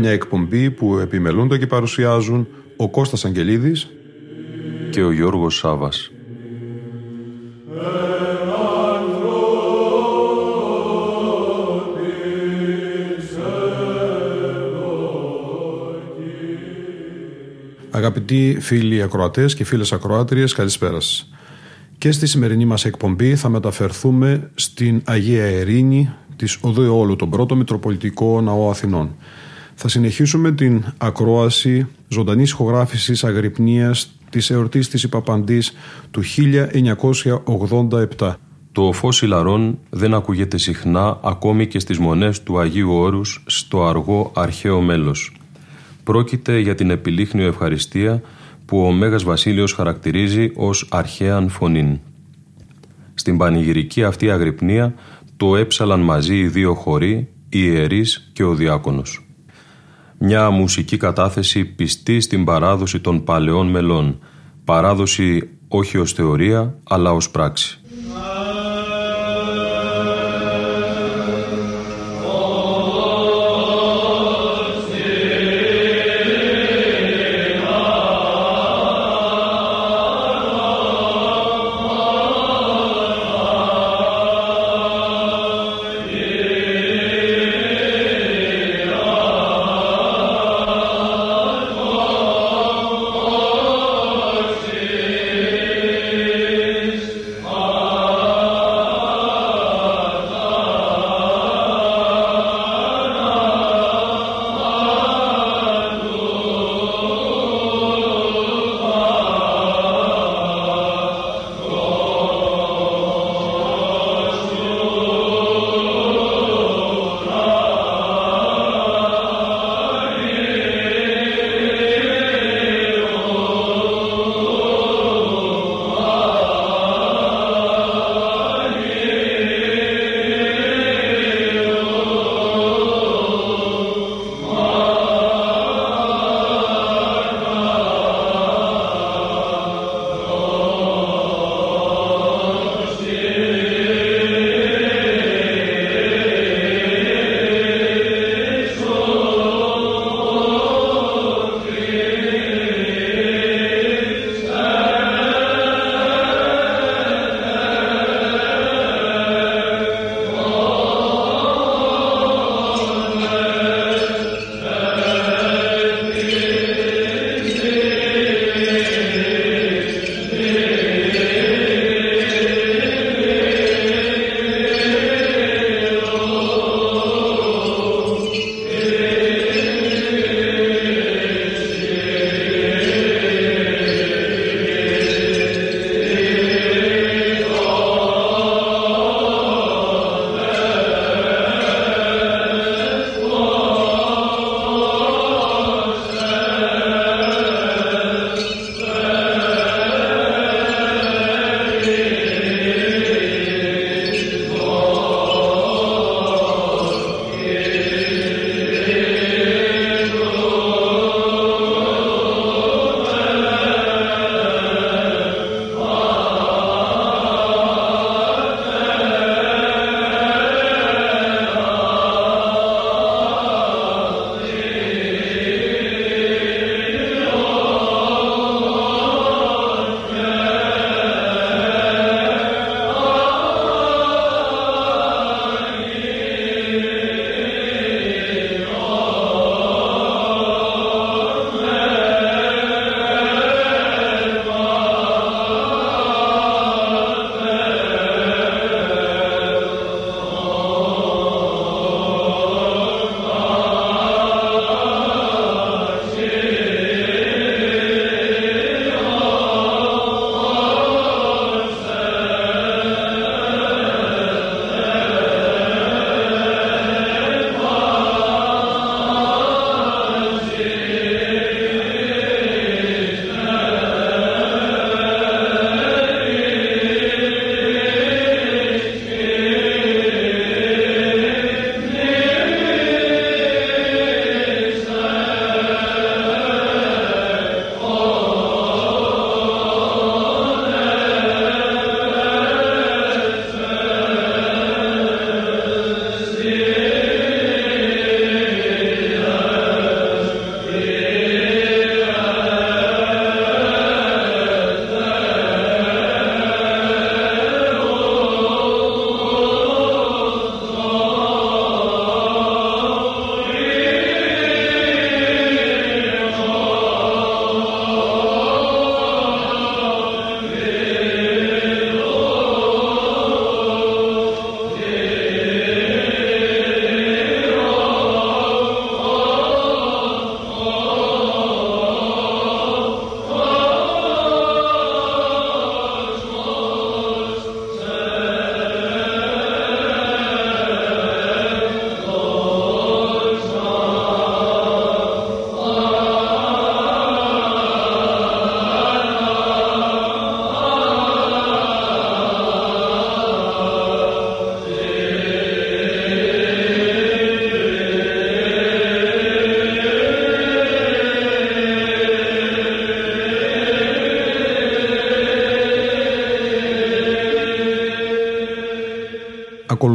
Μια εκπομπή που επιμελούνται και παρουσιάζουν ο Κώστας Αγγελίδης και ο Γιώργος Σάβας. Αγαπητοί φίλοι ακροατές και φίλες ακροάτριες, καλησπέρα σας. Και στη σημερινή μας εκπομπή θα μεταφερθούμε στην Αγία Ερήνη της Οδού Εόλου, τον πρώτο Μητροπολιτικό Ναό Αθηνών. Θα συνεχίσουμε την ακρόαση ζωντανής ηχογράφησης αγρυπνίας της εορτής της Υπαπαντής του 1987. Το φως ηλαρών δεν ακούγεται συχνά ακόμη και στις μονές του Αγίου Όρους στο αργό αρχαίο μέλος. Πρόκειται για την επιλήχνιο ευχαριστία που ο Μέγας Βασίλειος χαρακτηρίζει ως αρχαίαν φωνήν. Στην πανηγυρική αυτή αγρυπνία το έψαλαν μαζί οι δύο χωροί, οι ιερείς και ο διάκονος. Μια μουσική κατάθεση πιστή στην παράδοση των παλαιών μελών, παράδοση όχι ως θεωρία αλλά ως πράξη.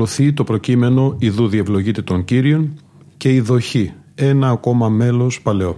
Ακολουθεί το προκείμενο «Ιδού διευλογείται των Κύριων» και η δοχή, ένα ακόμα μέλος παλαιό.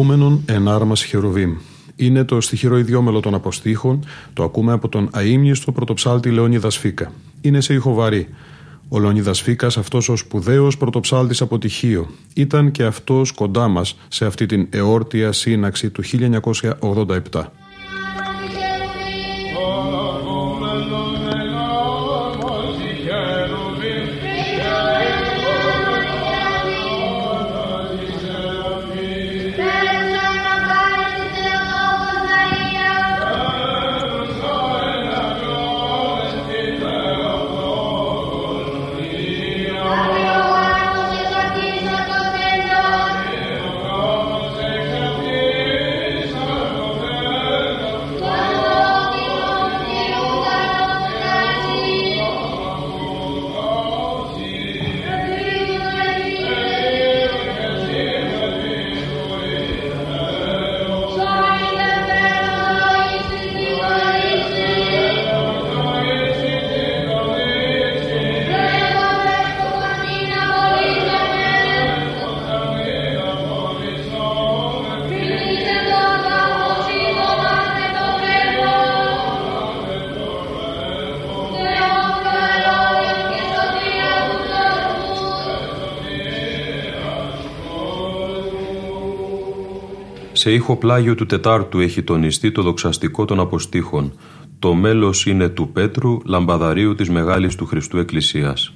Ενοχούμενον ενάρμας χερουβίμ. Είναι το στοιχειρό ιδιόμελο των αποστήχων, το ακούμε από τον αείμνηστο πρωτοψάλτη Λεωνίδας Σφίκα. Είναι σε ηχοβαρή. Ο Λεωνίδας Φίκας, αυτός ο σπουδαίος πρωτοψάλτης από τυχείο, ήταν και αυτός κοντά μας σε αυτή την εόρτια σύναξη του 1987. Σε ήχο πλάγιο του Τετάρτου έχει τονιστεί το δοξαστικό των αποστήχων. Το μέλος είναι του Πέτρου, λαμπαδαρίου της Μεγάλης του Χριστού Εκκλησίας.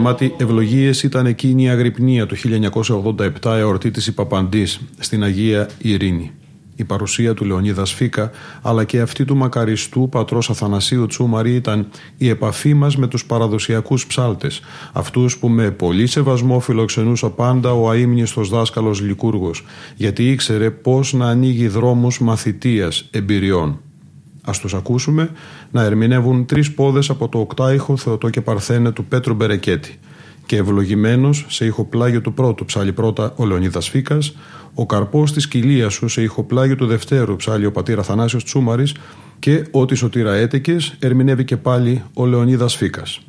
Γεμάτη ευλογίες ήταν εκείνη η αγρυπνία του 1987 εορτή της Υπαπαντής στην Αγία Ειρήνη. Η παρουσία του Λεωνίδα Φίκα αλλά και αυτή του μακαριστού πατρός Αθανασίου Τσούμαρη ήταν η επαφή μας με τους παραδοσιακούς ψάλτες, αυτούς που με πολύ σεβασμό φιλοξενούσε πάντα ο αείμνηστος δάσκαλος Λικούργος, γιατί ήξερε πώς να ανοίγει δρόμους μαθητείας εμπειριών. Ας τους ακούσουμε να ερμηνεύουν τρεις πόδες από το οκτάηχο Θεοτό και Παρθένε του Πέτρου Μπερεκέτη και ευλογημένος σε ηχοπλάγιο του πρώτου ψάλι πρώτα ο Λεωνίδας Φίκας, ο καρπός της κοιλίας σου σε ηχοπλάγιο του δευτέρου ψάλι ο πατήρ Αθανάσιος Τσούμαρης και ό,τι σωτήρα έτεκες ερμηνεύει και πάλι ο Λεωνίδας Φίκας.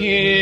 here.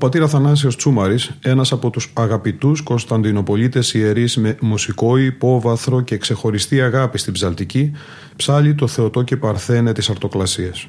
Πατήρ Αθανάσιος Τσούμαρης, ένας από τους αγαπητούς Κωνσταντινοπολίτες ιερείς με μουσικό υπόβαθρο και ξεχωριστή αγάπη στην ψαλτική, ψάλει το Θεοτό και Παρθένε της Αρτοκλασίας.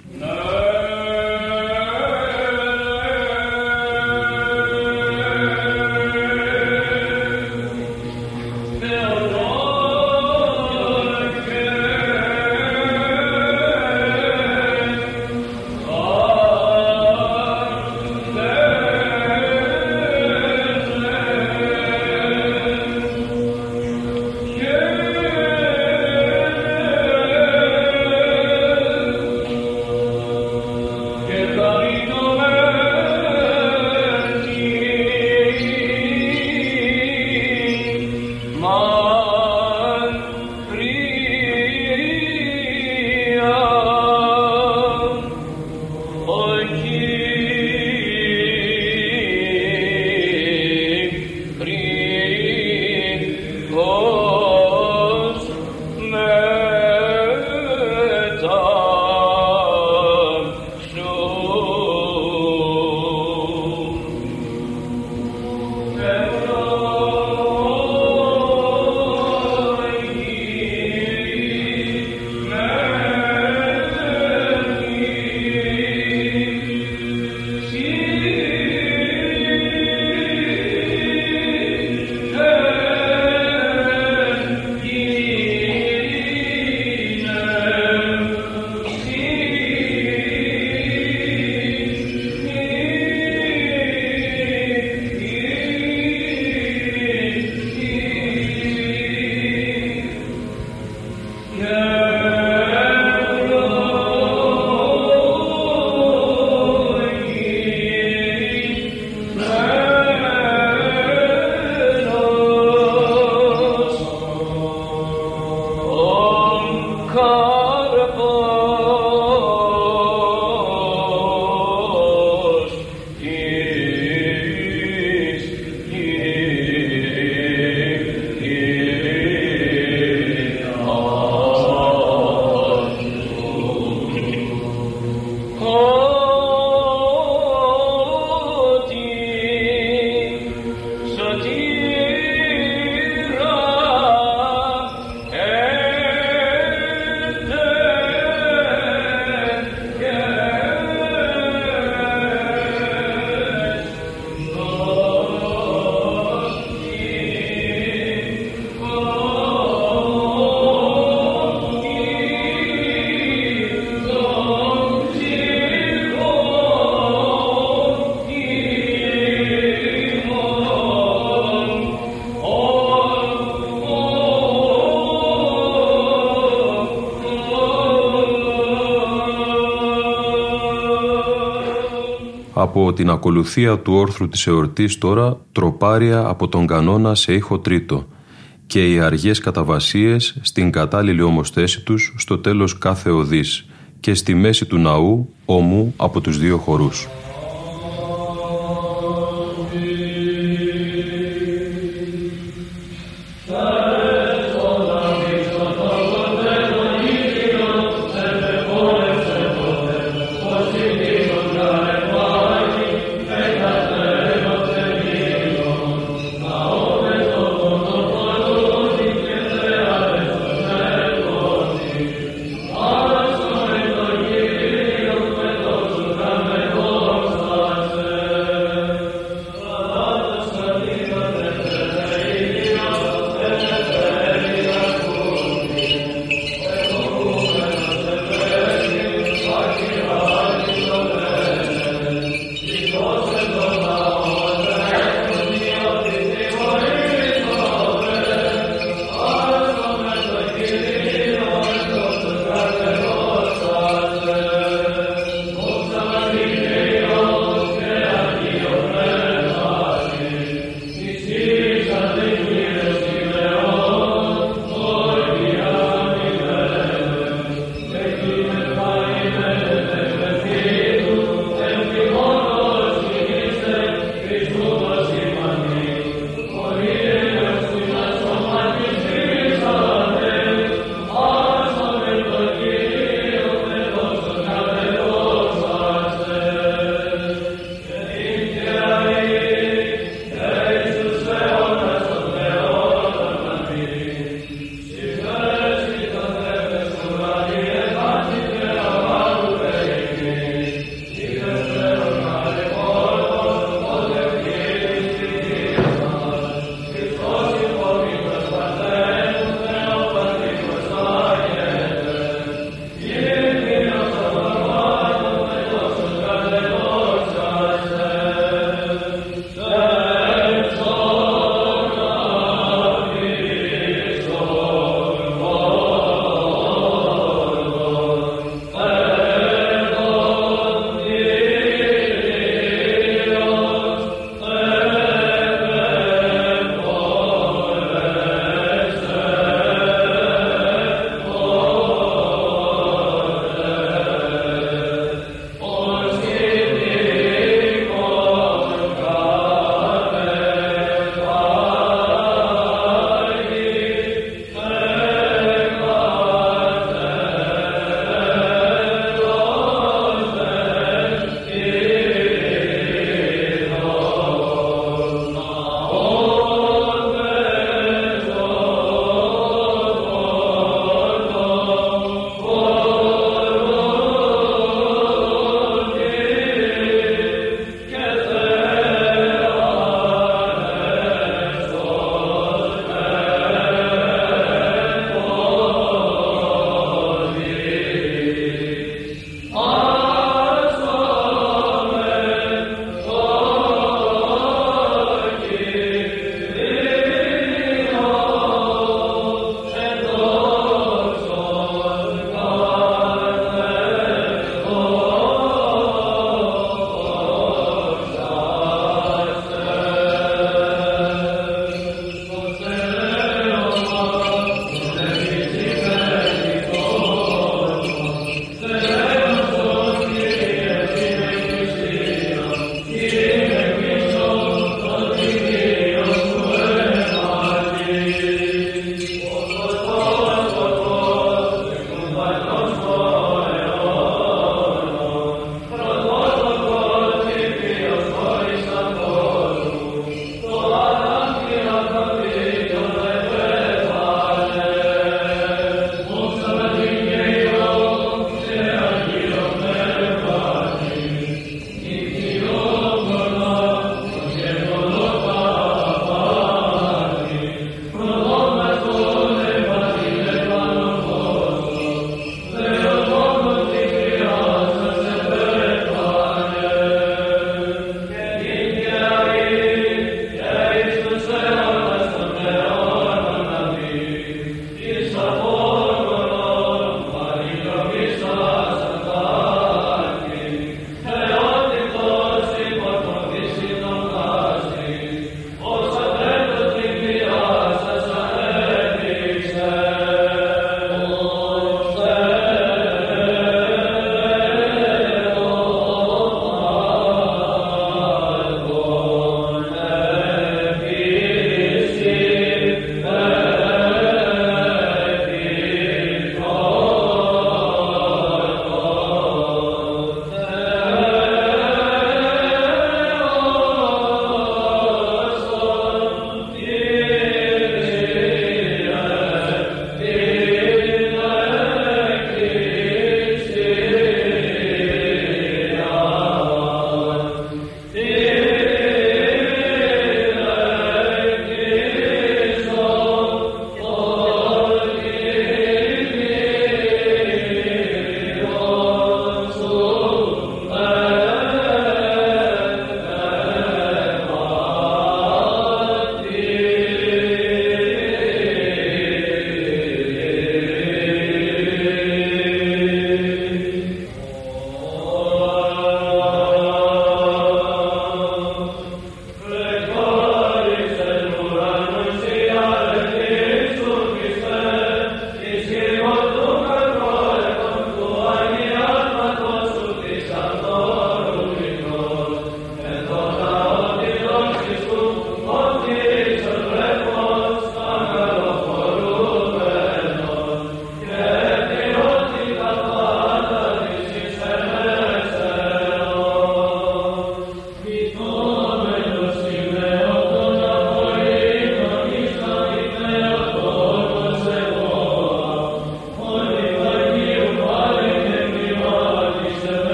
Από την ακολουθία του όρθρου της εορτής τώρα τροπάρια από τον κανόνα σε ήχο τρίτο και οι αργές καταβασίες στην κατάλληλη όμως θέση τους στο τέλος κάθε οδής και στη μέση του ναού ομού από τους δύο χορούς.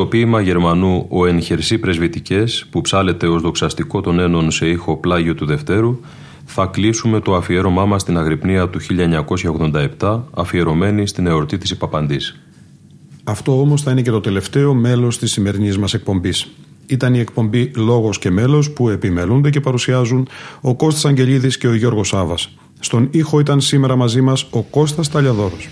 Το ποίημα Γερμανού «Ο εν χερσί πρεσβυτικές» που ψάλεται ως δοξαστικό των ένων σε ήχο πλάγιο του Δευτέρου θα κλείσουμε το αφιέρωμά μας στην Αγρυπνία του 1987 αφιερωμένη στην εορτή της Υπαπαντής. Αυτό όμως θα είναι και το τελευταίο μέλος της σημερινής μας εκπομπής. Ήταν η εκπομπή Λόγος και Μέλος που επιμελούνται και παρουσιάζουν ο Κώστας Αγγελίδης και ο Γιώργος Σάβας. Στον ήχο ήταν σήμερα μαζί μας ο Κώστας Ταλιαδόρος.